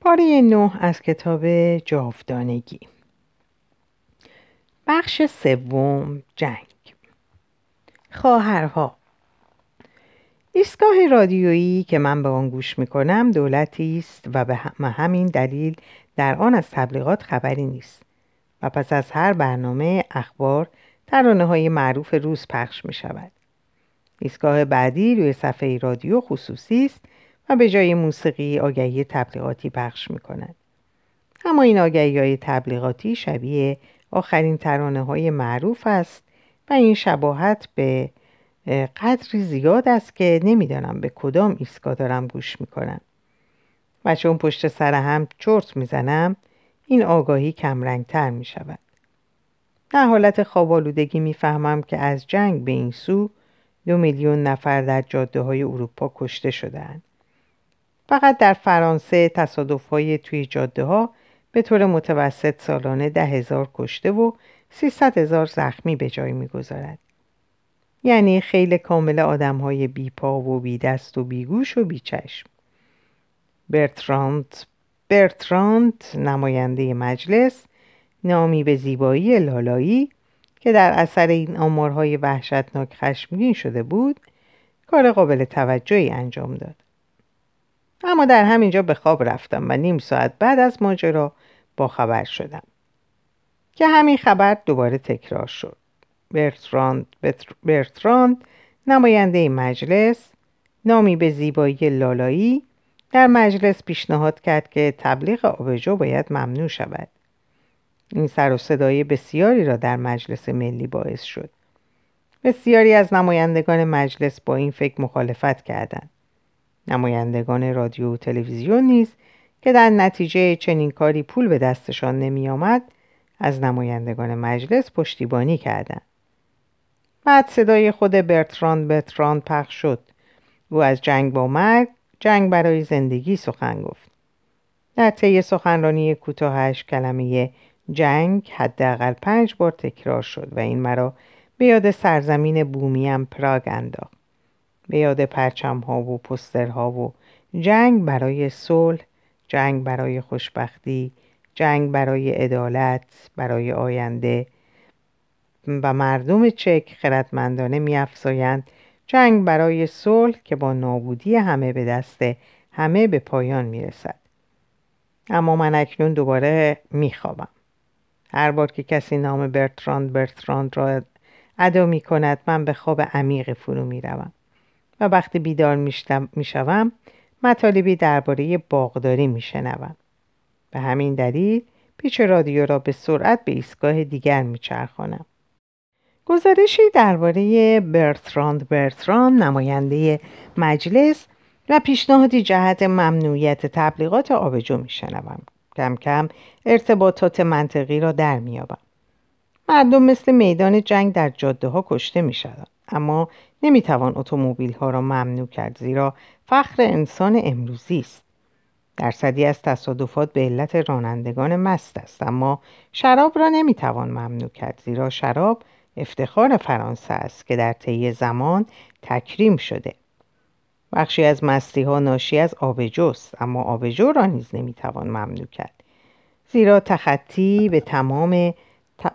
پاره نه از کتاب جاودانگی. بخش سوم جنگ. خواهرها. ایستگاه رادیویی که من به آن گوش می‌کنم دولتی است و به همین دلیل در آن از تبلیغات خبری نیست و پس از هر برنامه اخبار ترانه های معروف روز پخش می شود. ایستگاه بعدی روی صفحه رادیو خصوصی است و به جای موسیقی آگهی تبلیغاتی پخش می کند. اما این آگهی های تبلیغاتی شبیه آخرین ترانه های معروف است و این شباهت به قدری زیاد است که نمی‌دانم به کدام ایستگاه دارم گوش می‌کنم و چون پشت سر هم چرت می‌زنم این آگاهی کمرنگتر می شود. در حالت خوابالودگی می‌فهمم که از جنگ به این سو دو میلیون نفر در جاده های اروپا کشته شدهاند. فقط در فرانسه تصادف های توی جاده ها به طور متوسط سالانه ده هزار کشته و سیصد هزار زخمی به جای می‌گذارد. یعنی خیلی کامل آدم های بی پا و بی دست و بی گوش و بی چشم. برتراند برتراند نماینده مجلس نامی به زیبایی لالایی که در اثر این آمارهای وحشتناک خشمگین شده بود کار قابل توجهی انجام داد اما در همینجا به خواب رفتم و نیم ساعت بعد از ماجرا با خبر شدم. که همین خبر دوباره تکرار شد. برتراند, برتراند نماینده مجلس نامی به زیبایی لالایی در مجلس پیشنهاد کرد که تبلیغ آبجو باید ممنوع شود. این سر و صدای بسیاری را در مجلس ملی باعث شد. بسیاری از نمایندگان مجلس با این فکر مخالفت کردند. نمایندگان رادیو و تلویزیون نیز که در نتیجه چنین کاری پول به دستشان نمی آمد از نمایندگان مجلس پشتیبانی کردند. بعد صدای خود برتراند برتراند پخش شد. او از جنگ با مرگ جنگ برای زندگی سخن گفت. در طی سخنرانی کوتاهش کلمه جنگ حداقل پنج بار تکرار شد و این مرا به یاد سرزمین بومیم پراگ انداخت. به یاد پرچم ها و پسترها و جنگ برای صلح جنگ برای خوشبختی جنگ برای عدالت برای آینده. و مردم چک خردمندانه میافزایند. جنگ برای صلح که با نابودی همه به دست همه به پایان می‌رسد. اما من اکنون دوباره میخوابم. هر بار که کسی نام برتراند برتراند را ادا می کند من به خواب عمیق فرو می روم و وقتی بیدار می شوم مطالبی درباره باغداری می شنوم. به همین دلیل پیچ رادیو را به سرعت به ایستگاه دیگر می چرخانم. گزارشی درباره برتراند برتراند نماینده مجلس و پیشنهادی جهت ممنوعیت تبلیغات آبجو می شنوم. کم کم ارتباطات منطقی را در میابم مردم مثل میدان جنگ در جاده ها کشته می شدن. اما نمی توان اتومبیل ها را ممنوع کرد زیرا فخر انسان امروزی است. درصدی از تصادفات به علت رانندگان مست است اما شراب را نمی توان ممنوع کرد زیرا شراب افتخار فرانسه است که در طی زمان تکریم شده. بخشی از مستی ها ناشی از آبجوست اما آبجو را نیز نمی‌توان ممنوع کرد. زیرا تخطی به تمام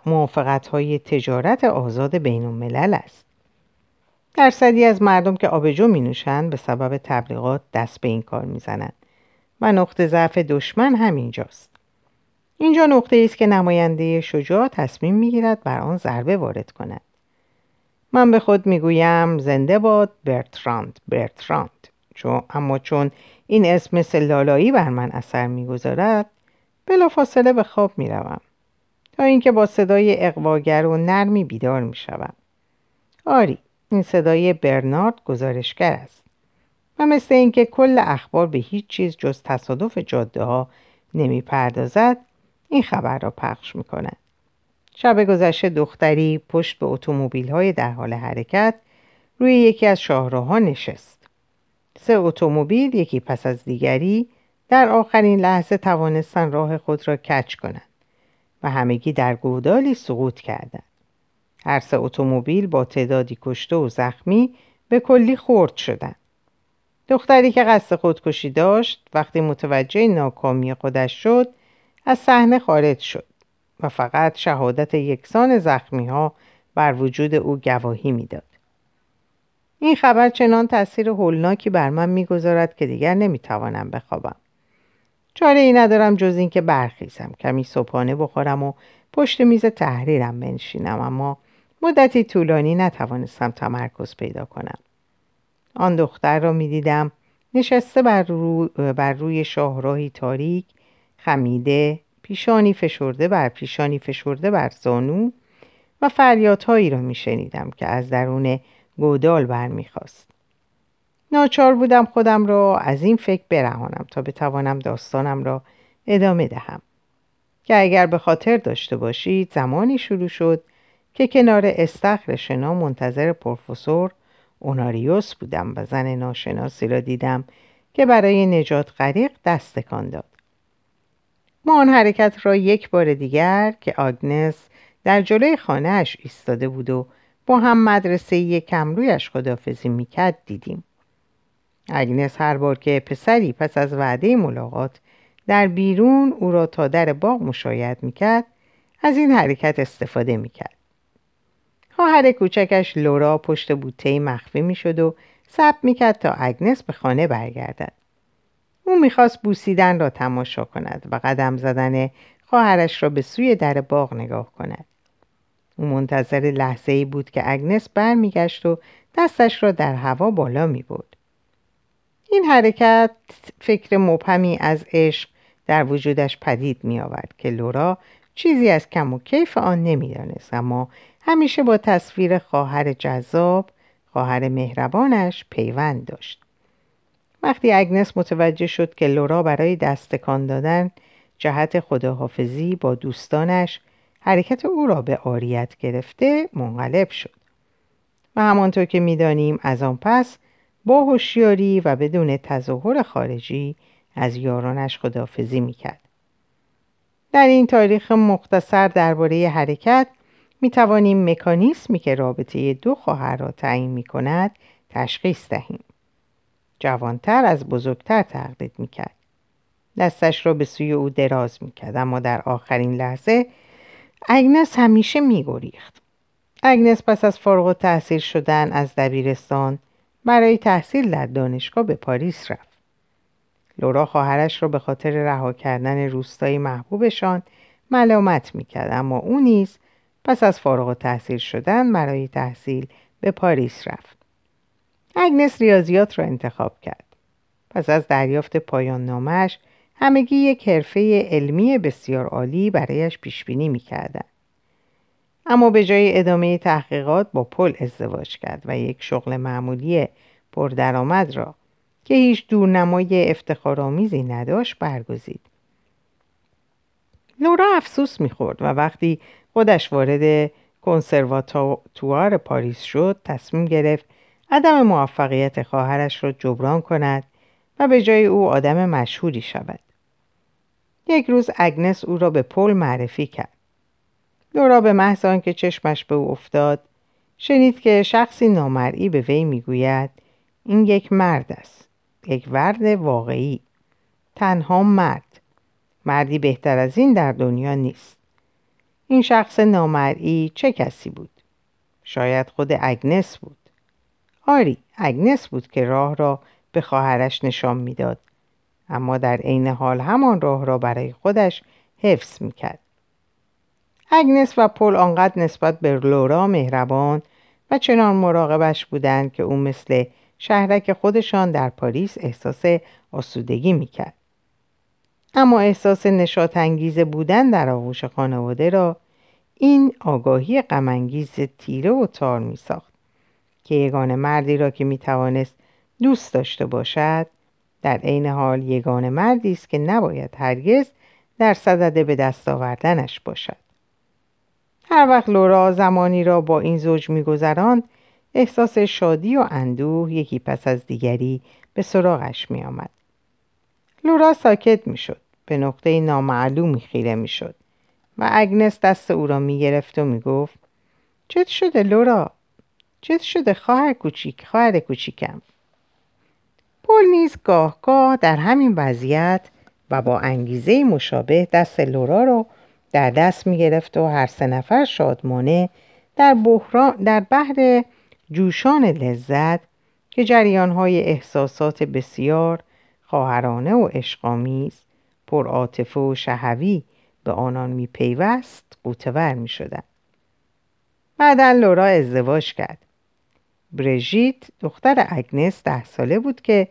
موافقت های تجارت آزاد بین الملل است. درصدی از مردم که آبجو می نوشند به سبب تبلیغات دست به این کار می‌زنند. و نقطه ضعف دشمن همینجاست. اینجا نقطه است که نماینده شجاع تصمیم می‌گیرد بر آن ضربه وارد کند. من به خود می‌گویم زنده باد برتراند برتراند. چون اما چون این اسم مثل لالایی بر من اثر می‌گذارد بلافاصله به خواب می‌روم. تا اینکه با صدای اقواگر و نرمی بیدار می‌شوم. آری این صدای برنارد گزارشگر است و مثل اینکه کل اخبار به هیچ چیز جز تصادف جاده ها نمی‌پردازد این خبر را پخش می‌کند شب گذشته دختری پشت به اتومبیل های در حال حرکت روی یکی از شاهراهها نشست. سه اتومبیل یکی پس از دیگری در آخرین لحظه توانستن راه خود را کچ کنند و همگی در گودالی سقوط کردند. هر سه اتومبیل با تعدادی کشته و زخمی به کلی خورد شدند. دختری که قصد خودکشی داشت وقتی متوجه ناکامی خودش شد از صحنه خارج شد و فقط شهادت یکسان زخمی ها بر وجود او گواهی می‌داد. این خبر چنان تاثیر هولناکی بر من می‌گذارد که دیگر نمی‌توانم بخوابم. چاره ای ندارم جز اینکه برخیزم کمی صبحانه بخورم و پشت میز تحریرم بنشینم اما مدتی طولانی نتوانستم تمرکز پیدا کنم. آن دختر را می‌دیدم نشسته بر, رو... بر روی شاهراهی تاریک خمیده پیشانی فشرده بر پیشانی فشرده بر زانو و فریادهایی را میشنیدم که از درون گودال برمیخواست ناچار بودم خودم را از این فکر برهانم تا بتوانم داستانم را ادامه دهم که اگر به خاطر داشته باشید زمانی شروع شد که کنار استخر شنا منتظر پروفسور اوناریوس بودم و زن ناشناسی را دیدم که برای نجات غریق دستکان داد. ما آن حرکت را یک بار دیگر که آگنس در جلوی خانهاش ایستاده بود و با هم مدرسه کمرویش خدافزی می‌کرد دیدیم. اگنس هر بار که پسری پس از وعده ملاقات در بیرون او را تا در باغ مشاید می‌کرد از این حرکت استفاده می‌کرد. خواهر کوچکش لورا پشت بوته مخفی می‌شد و ثبت می‌کرد تا اگنس به خانه برگردد او می‌خواست بوسیدن را تماشا کند و قدم زدن خواهرش را به سوی در باغ نگاه کند او منتظر لحظه ای بود که اگنس برمیگشت و دستش را در هوا بالا می بود. این حرکت فکر مبهمی از عشق در وجودش پدید می آورد که لورا چیزی از کم و کیف آن نمی‌دانست اما همیشه با تصویر خواهر جذاب خواهر مهربانش پیوند داشت. وقتی اگنس متوجه شد که لورا برای دستکان دادن جهت خداحافظی با دوستانش حرکت او را به آریت گرفته منقلب شد. و همانطور که می‌دانیم از آن پس با هوشیاری و بدون تظاهر خارجی از یارانش خدافزی می‌کرد. در این تاریخ مختصر درباره حرکت می توانیم مکانیسمی که رابطه دو خواهر را تعیین می کند تشخیص دهیم. جوانتر از بزرگتر تقلید می کرد. دستش را به سوی او دراز می کرد اما در آخرین لحظه اگنس همیشه می گریخت. اگنس پس از فارغ تحصیل شدن از دبیرستان برای تحصیل در دانشگاه به پاریس رفت. لورا خواهرش را به خاطر رها کردن روستایی محبوبشان ملامت می‌کرد اما او نیز پس از فارغ تحصیل شدن برای تحصیل به پاریس رفت. اگنس ریاضیات را انتخاب کرد. پس از دریافت پایان نامش همگی یک حرفه علمی بسیار عالی برایش پیش بینی می‌کردند. اما به جای ادامه تحقیقات با پل ازدواج کرد و یک شغل معمولی پردرآمد را که هیچ دورنمای افتخارآمیزی نداشت برگزید. لورا افسوس می‌خورد و وقتی خودش وارد کنسرواتوار پاریس شد تصمیم گرفت عدم موفقیت خواهرش را جبران کند و به جای او آدم مشهوری شود. یک روز اگنس او را به پل معرفی کرد. لورا به محض آنکه چشمش به او افتاد شنید که شخصی نامرئی به وی می‌گوید این یک مرد است یک ورد واقعی تنها مرد مردی بهتر از این در دنیا نیست این شخص نامرئی چه کسی بود؟ شاید خود اگنس بود. آری اگنس بود که راه را به خواهرش نشان می‌داد. اما در عین حال همان راه را برای خودش حفظ می‌کرد. اگنس و پل آنقدر نسبت به لورا مهربان و چنان مراقبش بودند که او مثل شهرک خودشان در پاریس احساس آسودگی می‌کرد. اما احساس نشاط انگیز بودن در آغوش خانواده را این آگاهی غمانگیز تیره و تار می ساخت که یگان مردی را که می توانست دوست داشته باشد در عین حال یگان مردی است که نباید هرگز در صدد به دست آوردنش باشد. هر وقت لورا زمانی را با این زوج میگذراند احساس شادی و اندوه یکی پس از دیگری به سراغش می آمد. لورا ساکت می شد. به نقطه نامعلومی خیره می شد و اگنس دست او را می گرفت و می گفت چت شده لورا؟ چت شده خواهر کوچیک خواهر کوچیکم پل نیز گاه گاه در همین وضعیت و با انگیزه مشابه دست لورا رو در دست می گرفت و هر سه نفر شادمانه در, بحران در بحر جوشان لذت که جریانهای احساسات بسیار خواهرانه و عشقآمیز پرعاطفه و شهوی به آنان میپیوست قوتور می‌شدند. بعدا لورا ازدواج کرد. برژیت دختر اگنس ده ساله بود که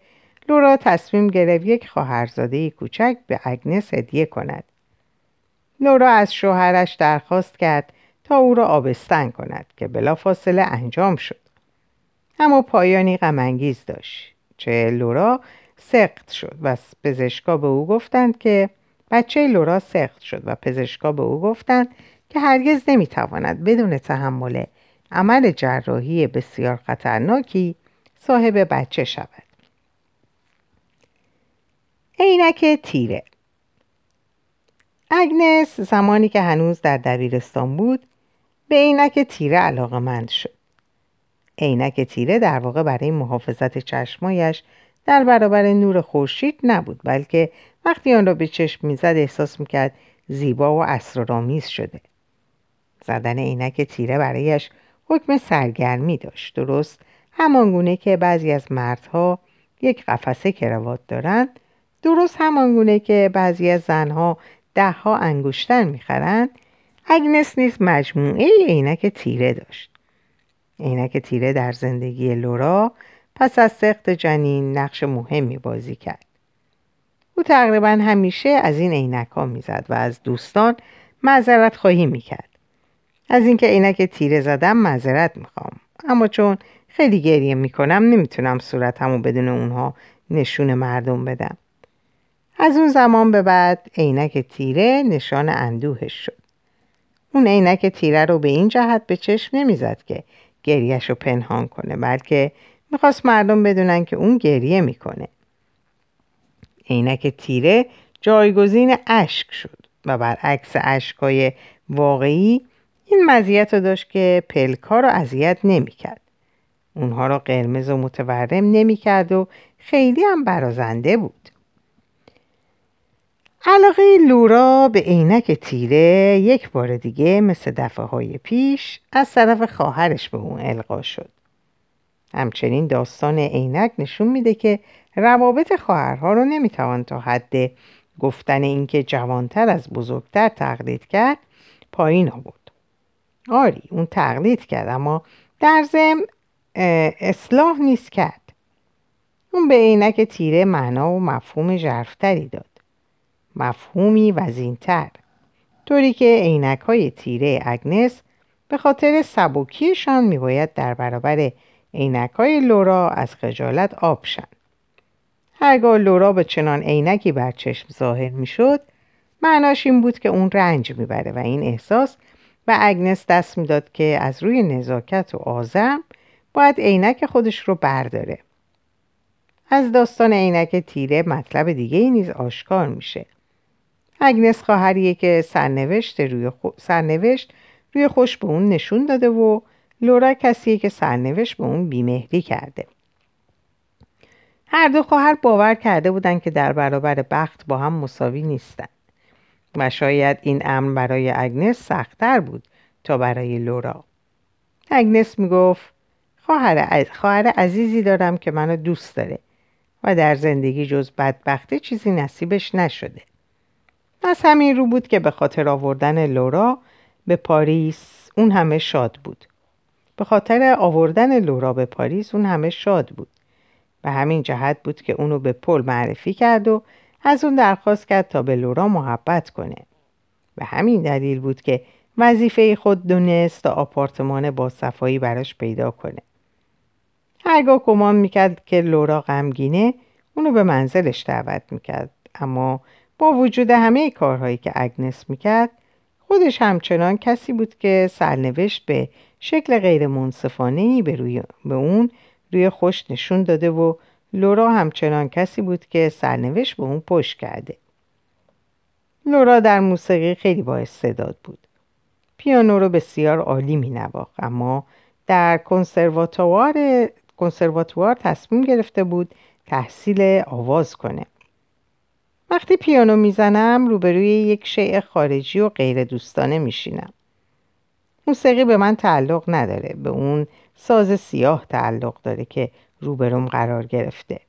لورا تصمیم گرفت یک خواهرزاده کوچک به اگنس هدیه کند. لورا از شوهرش درخواست کرد تا او را آبستن کند که بلافاصله انجام شد. اما پایانی غمانگیز داشت چه لورا سخت شد و پزشکا به او گفتند که بچه لورا سخت شد و پزشکا به او گفتند که هرگز نمی‌تواند بدون تحمل عمل جراحی بسیار خطرناکی صاحب بچه شود. عینک تیره. اگنس زمانی که هنوز در دبیرستان بود به عینک تیره علاقه مند شد. عینک تیره در واقع برای محافظت چشمایش در برابر نور خورشید نبود بلکه وقتی آن را به چشم می‌زد احساس می‌کرد زیبا و اسرارآمیز شده. زدن عینک تیره برایش حکم سرگرمی داشت. درست همانگونه که بعضی از مردها یک قفسه کراوات دارند درست همانگونه که بعضی از زنها دهها انگشتر می‌خرند اگنس نیز مجموعه عینک تیره داشت. عینک تیره در زندگی لورا پس از سخت جنین نقش مهمی بازی کرد. او تقریبا همیشه از این عینک ها می‌زد و از دوستان معذرت خواهی می‌کرد. از اینکه عینک تیره زدم معذرت می‌خوام. اما چون خیلی گریه می‌کنم نمی‌تونم صورتمو بدون اونها نشون مردم بدم. از اون زمان به بعد عینک تیره نشان اندوهش شد. اون عینک تیره رو به این جهت به چشم نمی‌زد که گریهش رو پنهان کنه بلکه می‌خواست مردم بدونن که اون گریه می‌کنه. عینک تیره جایگزین اشک شد و برعکس اشکای واقعی این مزیت رو داشت که پلکا رو اذیت نمی‌کرد اونها رو قرمز و متورم نمی‌کرد و خیلی هم برازنده بود علاقه لورا به عینک تیره یک بار دیگه مثل دفعه های پیش از طرف خواهرش به اون القا شد. همچنین داستان عینک نشون میده که روابط خواهرها رو نمی‌توان تا حد گفتن اینکه جوانتر از بزرگتر تقلید کرد پایین آورد. آری اون تقلید کرد اما در ضمن اصلاح نیست کرد. اون به عینک تیره معنا و مفهوم ژرفتری داد. مفهومی وزینتر طوری که عینک های تیره اگنس به خاطر سبکیشان میباید در برابر عینک های لورا از خجالت آب شن. هرگاه لورا به چنان عینکی بر چشم ظاهر می‌شد معناش این بود که اون رنج می‌بره و این احساس به اگنس دست می‌داد که از روی نزاکت و آزم باید عینک خودش رو برداره. از داستان عینک تیره مطلب دیگه ای نیز آشکار میشه. اگنس خواهریه که سرنوشت روی, خو... سرنوشت روی خوش به اون نشون داده و لورا کسیه که سرنوشت به اون بیمهری کرده. هر دو خواهر باور کرده بودن که در برابر بخت با هم مساوی نیستن. و شاید این امر برای اگنس سختتر بود تا برای لورا. اگنس می‌گفت خواهر, خواهر عزیزی دارم که منو دوست داره و در زندگی جز بدبختی چیزی نصیبش نشده. از همین رو بود که به خاطر آوردن لورا به پاریس اون همه شاد بود. به خاطر آوردن لورا به پاریس اون همه شاد بود. به همین جهت بود که اونو به پل معرفی کرد و از اون درخواست کرد تا به لورا محبت کنه. به همین دلیل بود که وظیفه خود دونست تا آپارتمان با صفایی براش پیدا کنه. هرگاه گمان می‌کرد که لورا غمگینه اونو به منزلش دعوت می‌کرد. اما با وجود همه کارهایی که اگنس می‌کرد خودش همچنان کسی بود که سرنوشت به شکل غیر منصفانه به, روی به اون روی خوش نشون داده و لورا همچنان کسی بود که سرنوشت به اون پشت کرده. لورا در موسیقی خیلی با استعداد بود. پیانو رو بسیار عالی می نواخت اما در کنسرواتوار کنسرواتوار تصمیم گرفته بود تحصیل آواز کنه. وقتی پیانو می‌زنم روبروی یک شیء خارجی و غیر دوستانه میشینم. موسیقی به من تعلق نداره به اون ساز سیاه تعلق داره که روبروم قرار گرفته.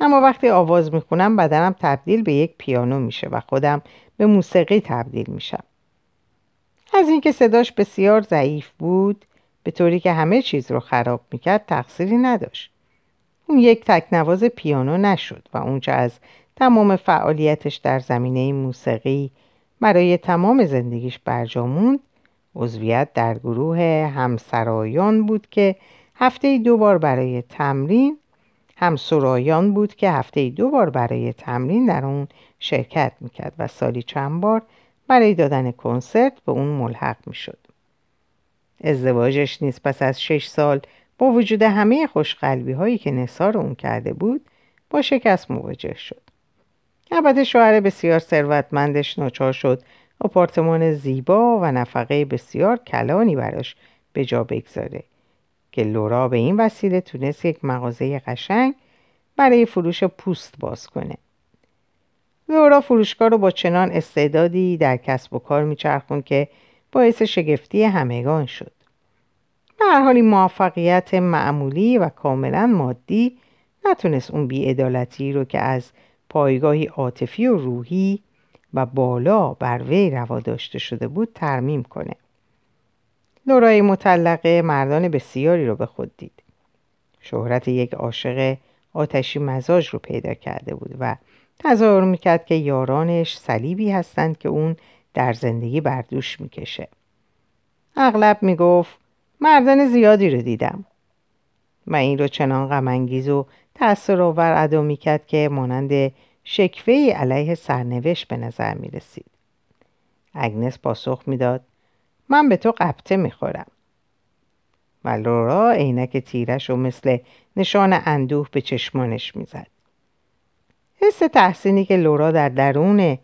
اما وقتی آواز می‌خونم بدنم تبدیل به یک پیانو میشه و خودم به موسیقی تبدیل میشم. از اینکه صداش بسیار ضعیف بود به طوری که همه چیز رو خراب می‌کرد تقصیری نداشت. اون یک تکنواز پیانو نشد و اونچه از تمام فعالیتش در زمینه موسیقی برای تمام زندگیش برجاموند عضویت در گروه همسرایان بود که هفته دو بار برای تمرین همسرایان بود که هفته دو بار برای تمرین در اون شرکت می‌کرد و سالی چند بار برای دادن کنسرت به اون ملحق می‌شد. ازدواجش نیز پس از شش سال با وجود همه خوشقلبی هایی که نصار اون کرده بود با شکست مواجه شد. البته شوهر بسیار ثروتمندش ناچار شد آپارتمان زیبا و نفقه بسیار کلانی براش به جا بگذاره که لورا به این وسیله تونست یک مغازه قشنگ برای فروش پوست باز کنه. لورا فروشگاه رو با چنان استعدادی در کسب و کار میچرخون که باعث شگفتی همگان شد. به هر حال موفقیت معمولی و کاملا مادی نتونست اون بیعدالتی رو که از پایگاهی عاطفی و روحی و بالا بر وی روا داشته شده بود ترمیم کنه. لورای مطلقه مردان بسیاری رو به خود دید. شهرت یک عاشق آتشی مزاج رو پیدا کرده بود و تظاهر می‌کرد که یارانش صلیبی هستند که اون در زندگی بردوش می‌کشه. اغلب می‌گفت مردان زیادی رو دیدم و این رو چنان غمانگیز و تأثیرآور ادا می‌کرد که مانند شکوه علیه سرنوشت به نظر می رسید. اگنس پاسخ می‌داد من به تو قبطه می‌خورم و لورا عینک تیرش و مثل نشان اندوه به چشمانش می‌زد. حس تحسینی که لورا در درون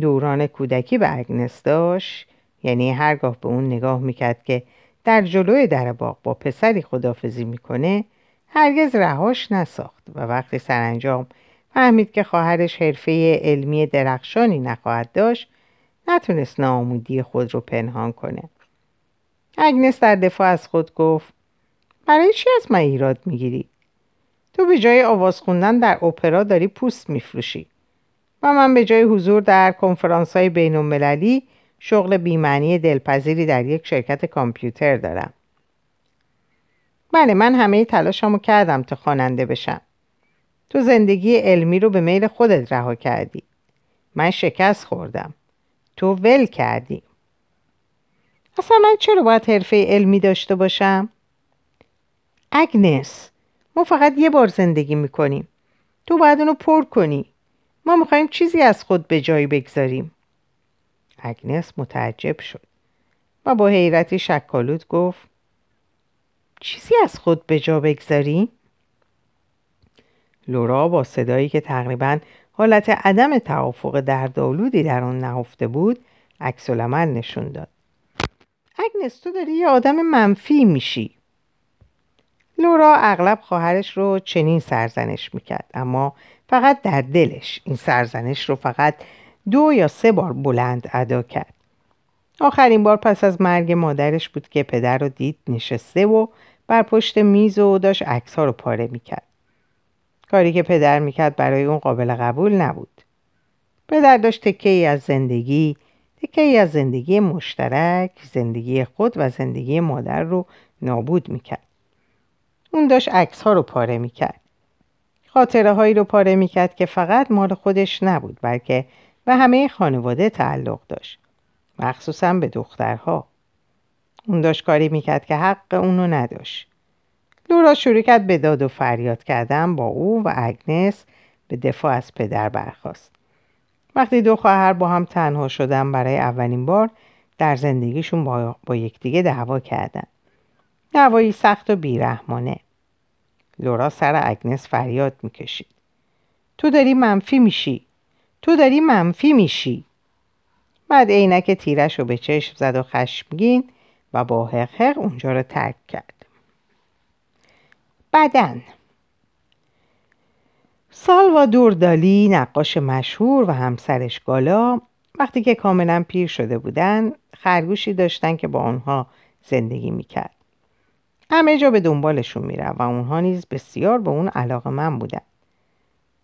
دوران کودکی به اگنس داشت یعنی هرگاه به اون نگاه می‌کرد که در جلوی در باغ با پسری خدافزی می‌کنه هرگز رهاش نساخت و وقتی سرانجام فهمید که خواهرش حرفه علمی درخشانی نخواهد داشت نتونست ناامیدی خود رو پنهان کنه. اگنس در دفاع از خود گفت برای چی از من ایراد می‌گیری؟ تو به جای آواز خوندن در اپرا داری پوست میفروشی. و من به جای حضور در کنفرانس های بین المللی شغل بیمعنی دلپذیری در یک شرکت کامپیوتر دارم. بله من همه تلاشمو کردم تا خواننده بشم. تو زندگی علمی رو به میل خودت رها کردی. من شکست خوردم. تو ول کردی. اصلا من چرا باید حرفه علمی داشته باشم؟ اگنس ما فقط یه بار زندگی می‌کنیم. تو باید اونو پر کنی. ما می‌خوایم چیزی از خود به جایی بگذاریم. اگنس متعجب شد. و با حیرتی شکالود گفت چیزی از خود به جا بگذاریم؟ لورا با صدایی که تقریبا حالت عدم توافق دردآلودی در آن نهفته بود عکس نشون داد. اگنس تو داری یه آدم منفی میشی. لورا اغلب خواهرش رو چنین سرزنش می‌کرد اما فقط در دلش این سرزنش رو فقط دو یا سه بار بلند ادا کرد. آخرین بار پس از مرگ مادرش بود که پدر رو دید نشسته و بر پشت میز و داشت عکس ها رو پاره می‌کرد. کاری که پدر می‌کرد برای اون قابل قبول نبود. پدر داشت تکه ای از زندگی تکه ای از زندگی مشترک زندگی خود و زندگی مادر رو نابود می‌کرد. اون داشت عکس ها رو پاره می‌کرد. خاطره هایی رو پاره می‌کرد که فقط مال خودش نبود بلکه به همه خانواده تعلق داشت. مخصوصا به دخترها. اون داشت کاری می‌کرد که حق اونو نداشت. لورا شروع کرد به داد و فریاد کردن با او و اگنس به دفاع از پدر برخواست وقتی دو خواهر با هم تنها شدن برای اولین بار در زندگیشون با, با یکدیگه دعوا کردن. دعوایی سخت و بیرحمانه. لورا سر اگنس فریاد می‌کشید. تو داری منفی میشی. تو داری منفی میشی. بعد عینک تیرش رو به چشم زد و خشمگین و با حق اونجا رو ترک کرد. بدن. سالوادور دالی نقاش مشهور و همسرش گالا وقتی که کاملا پیر شده بودن خرگوشی داشتن که با آنها زندگی می‌کرد. همه جا به دنبالشون میره و اونها نیز بسیار به اون علاقه من بودن.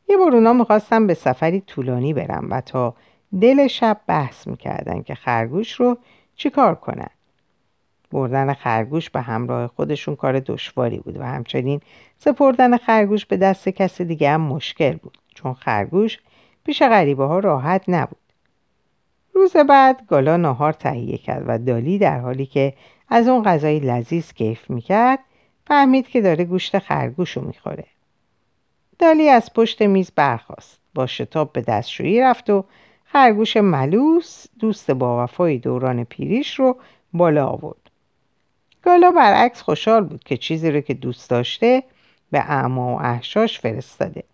یه بار اونا می‌خواستن به سفری طولانی برن و تا دل شب بحث می‌کردن که خرگوش رو چیکار کنن. بردن خرگوش به همراه خودشون کار دشواری بود و همچنین سپردن خرگوش به دست کسی دیگه هم مشکل بود چون خرگوش پیش غریبه ها راحت نبود. روز بعد گالا ناهار تهیه کرد و دالی در حالی که از اون غذای لذیذ کیف می‌کرد فهمید که داره گوشت خرگوش رو می‌خوره. دالی از پشت میز برخاست با شتاب به دستشویی رفت و خرگوش ملوس دوست با وفای دوران پیریش رو بالا آورد. گالا برعکس خوشحال بود که چیزی رو که دوست داشته به اعما و احشاش فرستاده.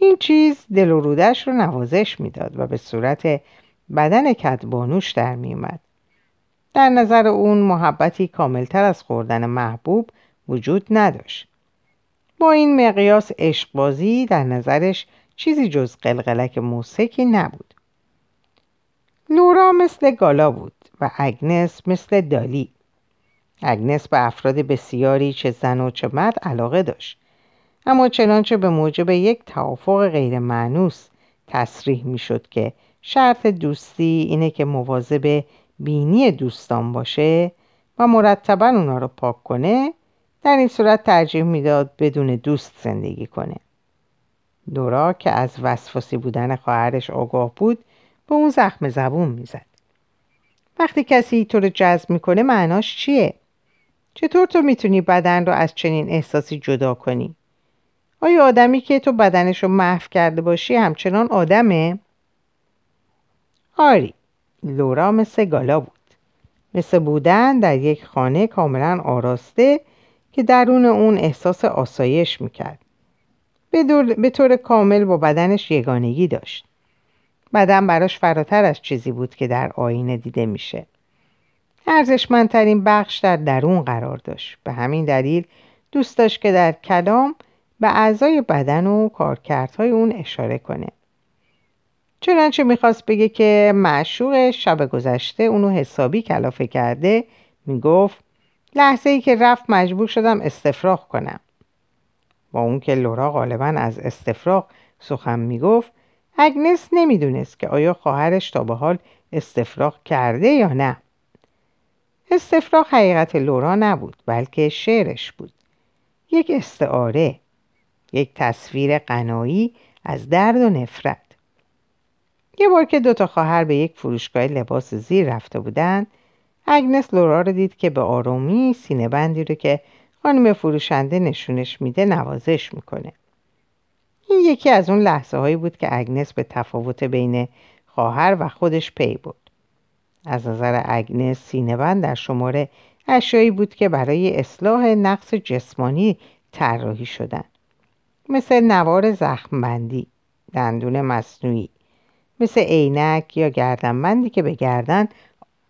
این چیز دل و رودش رو نوازش می‌داد و به صورت بدن کتبانوش در میومد در نظر اون محبتی کاملتر از خوردن محبوب وجود نداشت. با این مقیاس عشقبازی در نظرش چیزی جز قلقلک موسیقی نبود. لورا مثل گالا بود و اگنس مثل دالی. اگنس به افراد بسیاری چه زن و چه مرد علاقه داشت. اما چنانچه به موجب یک توافق غیر معنوس تصریح می شد که شرط دوستی اینه که مواظب بینی دوستان باشه و مرتبا اونا رو پاک کنه در این صورت ترجیح می‌داد بدون دوست زندگی کنه. دورا که از وسواسی بودن خواهرش آگاه بود به اون زخم زبون می‌زد. وقتی کسی تو رو جذب می‌کنه معناش چیه؟ چطور تو می‌تونی بدن رو از چنین احساسی جدا کنی؟ آیا آدمی که تو بدنش رو محو کرده باشی همچنان آدمه؟ آری لورا مثل گالا بود. مثل بودن در یک خانه کاملا آراسته که درون اون احساس آسایش می‌کرد. به طور کامل با بدنش یگانگی داشت. بدن براش فراتر از چیزی بود که در آینه دیده میشه. ارزشمندترین بخش در درون قرار داشت. به همین دلیل دوست داشت که در کلام به اعضای بدن و کارکردهای اون اشاره کنه. چنانچه می‌خواست بگه که معشوق شب گذشته اونو حسابی کلافه کرده می‌گفت لحظه ای که رفت مجبور شدم استفراغ کنم. با اون که لورا غالبا از استفراغ سخن می‌گفت اگنس نمی‌دونست که آیا خواهرش تا به حال استفراغ کرده یا نه. استفراغ حقیقت لورا نبود بلکه شعرش بود. یک استعاره یک تصویر قنایی از درد و نفرت. یه بار که دوتا خواهر به یک فروشگاه لباس زیر رفته بودند اگنس لورا رو دید که به آرومی سینه بندی رو که خانم فروشنده نشونش میده نوازش می‌کنه. این یکی از اون لحظه هایی بود که اگنس به تفاوت بین خواهر و خودش پی بود از نظر اگنس سینهبند در شماره اشیایی بود که برای اصلاح نقص جسمانی طراحی شدن. مثل نوار زخمبندی دندون مصنوعی مثل عینک یا گردنبندی که به گردن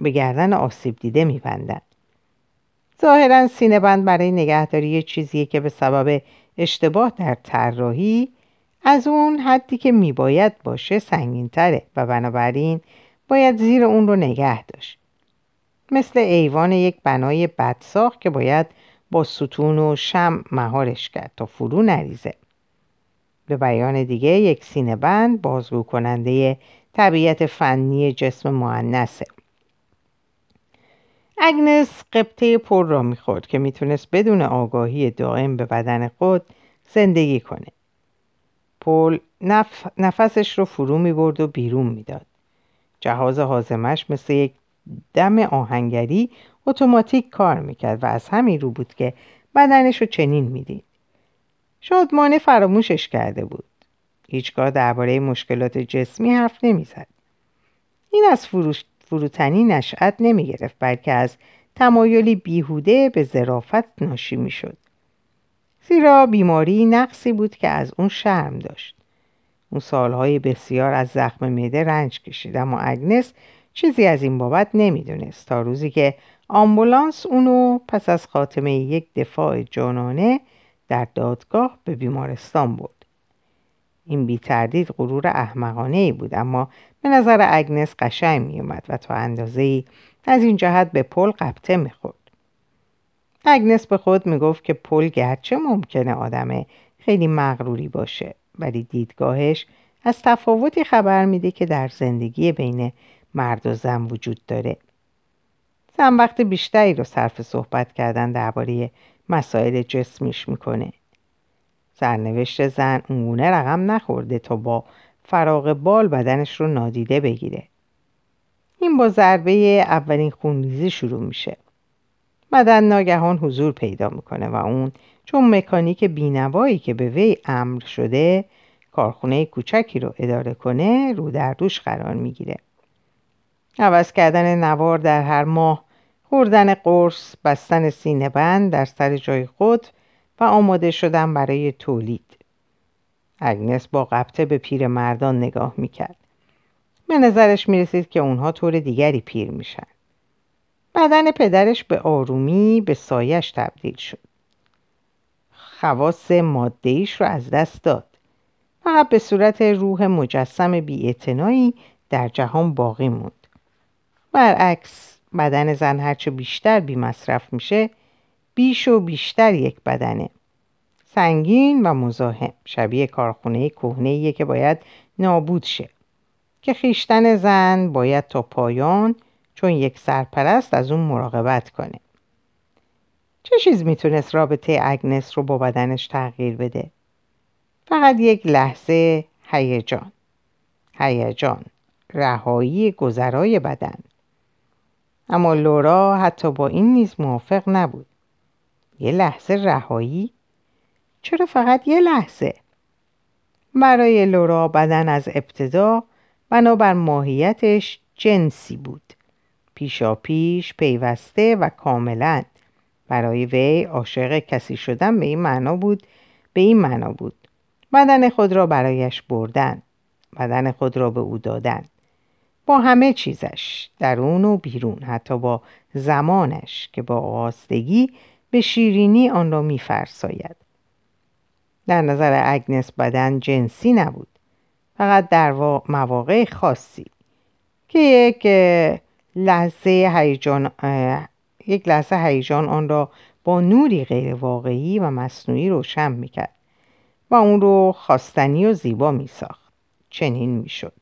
به گردن آسیب دیده میبندند ظاهرا سینه بند برای نگهداری چیزیه که به سبب اشتباه در طراحی از اون حدی که میباید باشه سنگینتره و بنابراین باید زیر اون رو نگه داشت. مثل ایوان یک بنای بدساخت که باید با ستون و شم مهارش کرد تا فرو نریزه. به بیان دیگه یک سینه بند بازگو کننده طبیعت فنی جسم معنسه. اگنس قبطه پر را می‌خورد که می‌تونست بدون آگاهی دائم به بدن خود زندگی کنه. پول نف... نفسش رو فرو می‌برد و بیرون می‌داد. جهاز حازمش مثل یک دم آهنگری اتوماتیک کار می‌کرد و از همین رو بود که بدنش رو چنین می‌دید شادمانه فراموشش کرده بود هیچگاه درباره مشکلات جسمی حرف نمی‌زد این از فروش فروتنی نشأت نمی گرفت بلکه از تمایلی بیهوده به ظرافت ناشی می شد. زیرا بیماری نقصی بود که از اون شرم داشت. اون سالهای بسیار از زخم میده رنج کشید اما اگنس چیزی از این بابت نمی‌دونست تا روزی که آمبولانس اونو پس از خاتمه یک دفاع جانانه در دادگاه به بیمارستان برد. این بی تردید غرور احمقانه ای بود اما به نظر اگنس قشنگ می اومد و تا اندازه ای از این جهت به پل قبطه می‌خورد. اگنس به خود می‌گفت که پل گرچه ممکنه آدم خیلی مغروری باشه ولی دیدگاهش از تفاوتی خبر میده که در زندگی بین مرد و زن وجود داره. زن وقت بیشتری رو صرف صحبت کردن درباره مسائل جسمیش می‌کنه. سرنوشت زن اونگونه رقم نخورده تا با فراغ بال بدنش رو نادیده بگیره. این با ضربه اولین خونریزی شروع میشه. بدن ناگهان حضور پیدا می‌کنه و اون چون مکانیک بینوایی که به وی امر شده کارخونه کوچکی رو اداره کنه رو در دوش قرار می‌گیره. عوض کردن نوار در هر ماه خوردن قرص بستن سینه بند در سر جای خود و آماده شدن برای تولید. اگنس با قبطه به پیر مردان نگاه می‌کرد. به نظرش می‌رسید که اونها طور دیگری پیر میشن. بدن پدرش به آرومی به سایش تبدیل شد. خواص مادهیش رو از دست داد. فقط به صورت روح مجسم بیاعتنایی در جهان باقی موند. برعکس بدن زن هرچه بیشتر بی مصرف میشه بیش و بیشتر یک بدنه. سنگین و مزاحم شبیه کارخونه کهنه که باید نابود شه. که خیشتن زن باید تا پایان چون یک سرپرست از اون مراقبت کنه. چه چیز می‌تونست رابطه اگنس رو با بدنش تغییر بده؟ فقط یک لحظه هیجان. هیجان رهایی گذرای بدن. اما لورا حتی با این نیز موافق نبود. یه لحظه رهایی؟ چرا فقط یه لحظه؟ برای لورا بدن از ابتدا بنابر ماهیتش جنسی بود. پیشا پیش پیوسته و کاملا برای وی عاشق کسی شدن به این معنا بود به این معنا بود. بدن خود را برایش بردن بدن خود را به او دادن. با همه چیزش درون و بیرون حتی با زمانش که با آستگی به شیرینی آن را میفرساید. در نظر اگنس بدن جنسی نبود. فقط در مواقع خاصی. که یک لحظه هیجان یک لحظه هیجان آن را با نوری غیر واقعی و مصنوعی روشن می‌کرد و اون رو خواستنی و زیبا میساخت. چنین می‌شد.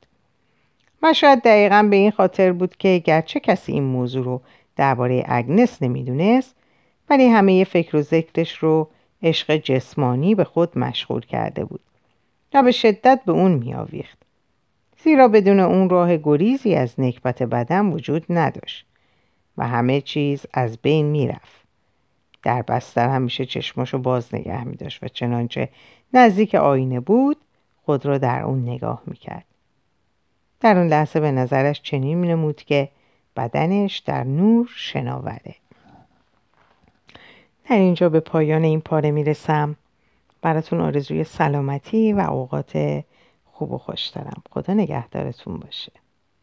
و شاید دقیقا به این خاطر بود که گرچه کسی این موضوع رو درباره اگنس نمی‌دونست ولی همه فکر و ذکرش رو عشق جسمانی به خود مشغول کرده بود و به شدت به اون میآویخت. زیرا بدون اون راه گریزی از نکبت بدن وجود نداشت و همه چیز از بین می‌رفت. در بستر همیشه چشماشو باز نگه می داشت و چنانچه نزدیک آینه بود خود را در اون نگاه می‌کرد. در اون لحظه به نظرش چنین نمود که بدنش در نور شناوره. در اینجا به پایان این پاره می‌رسم. براتون آرزوی سلامتی و اوقات خوب و خوش دارم خدا نگهدارتون باشه.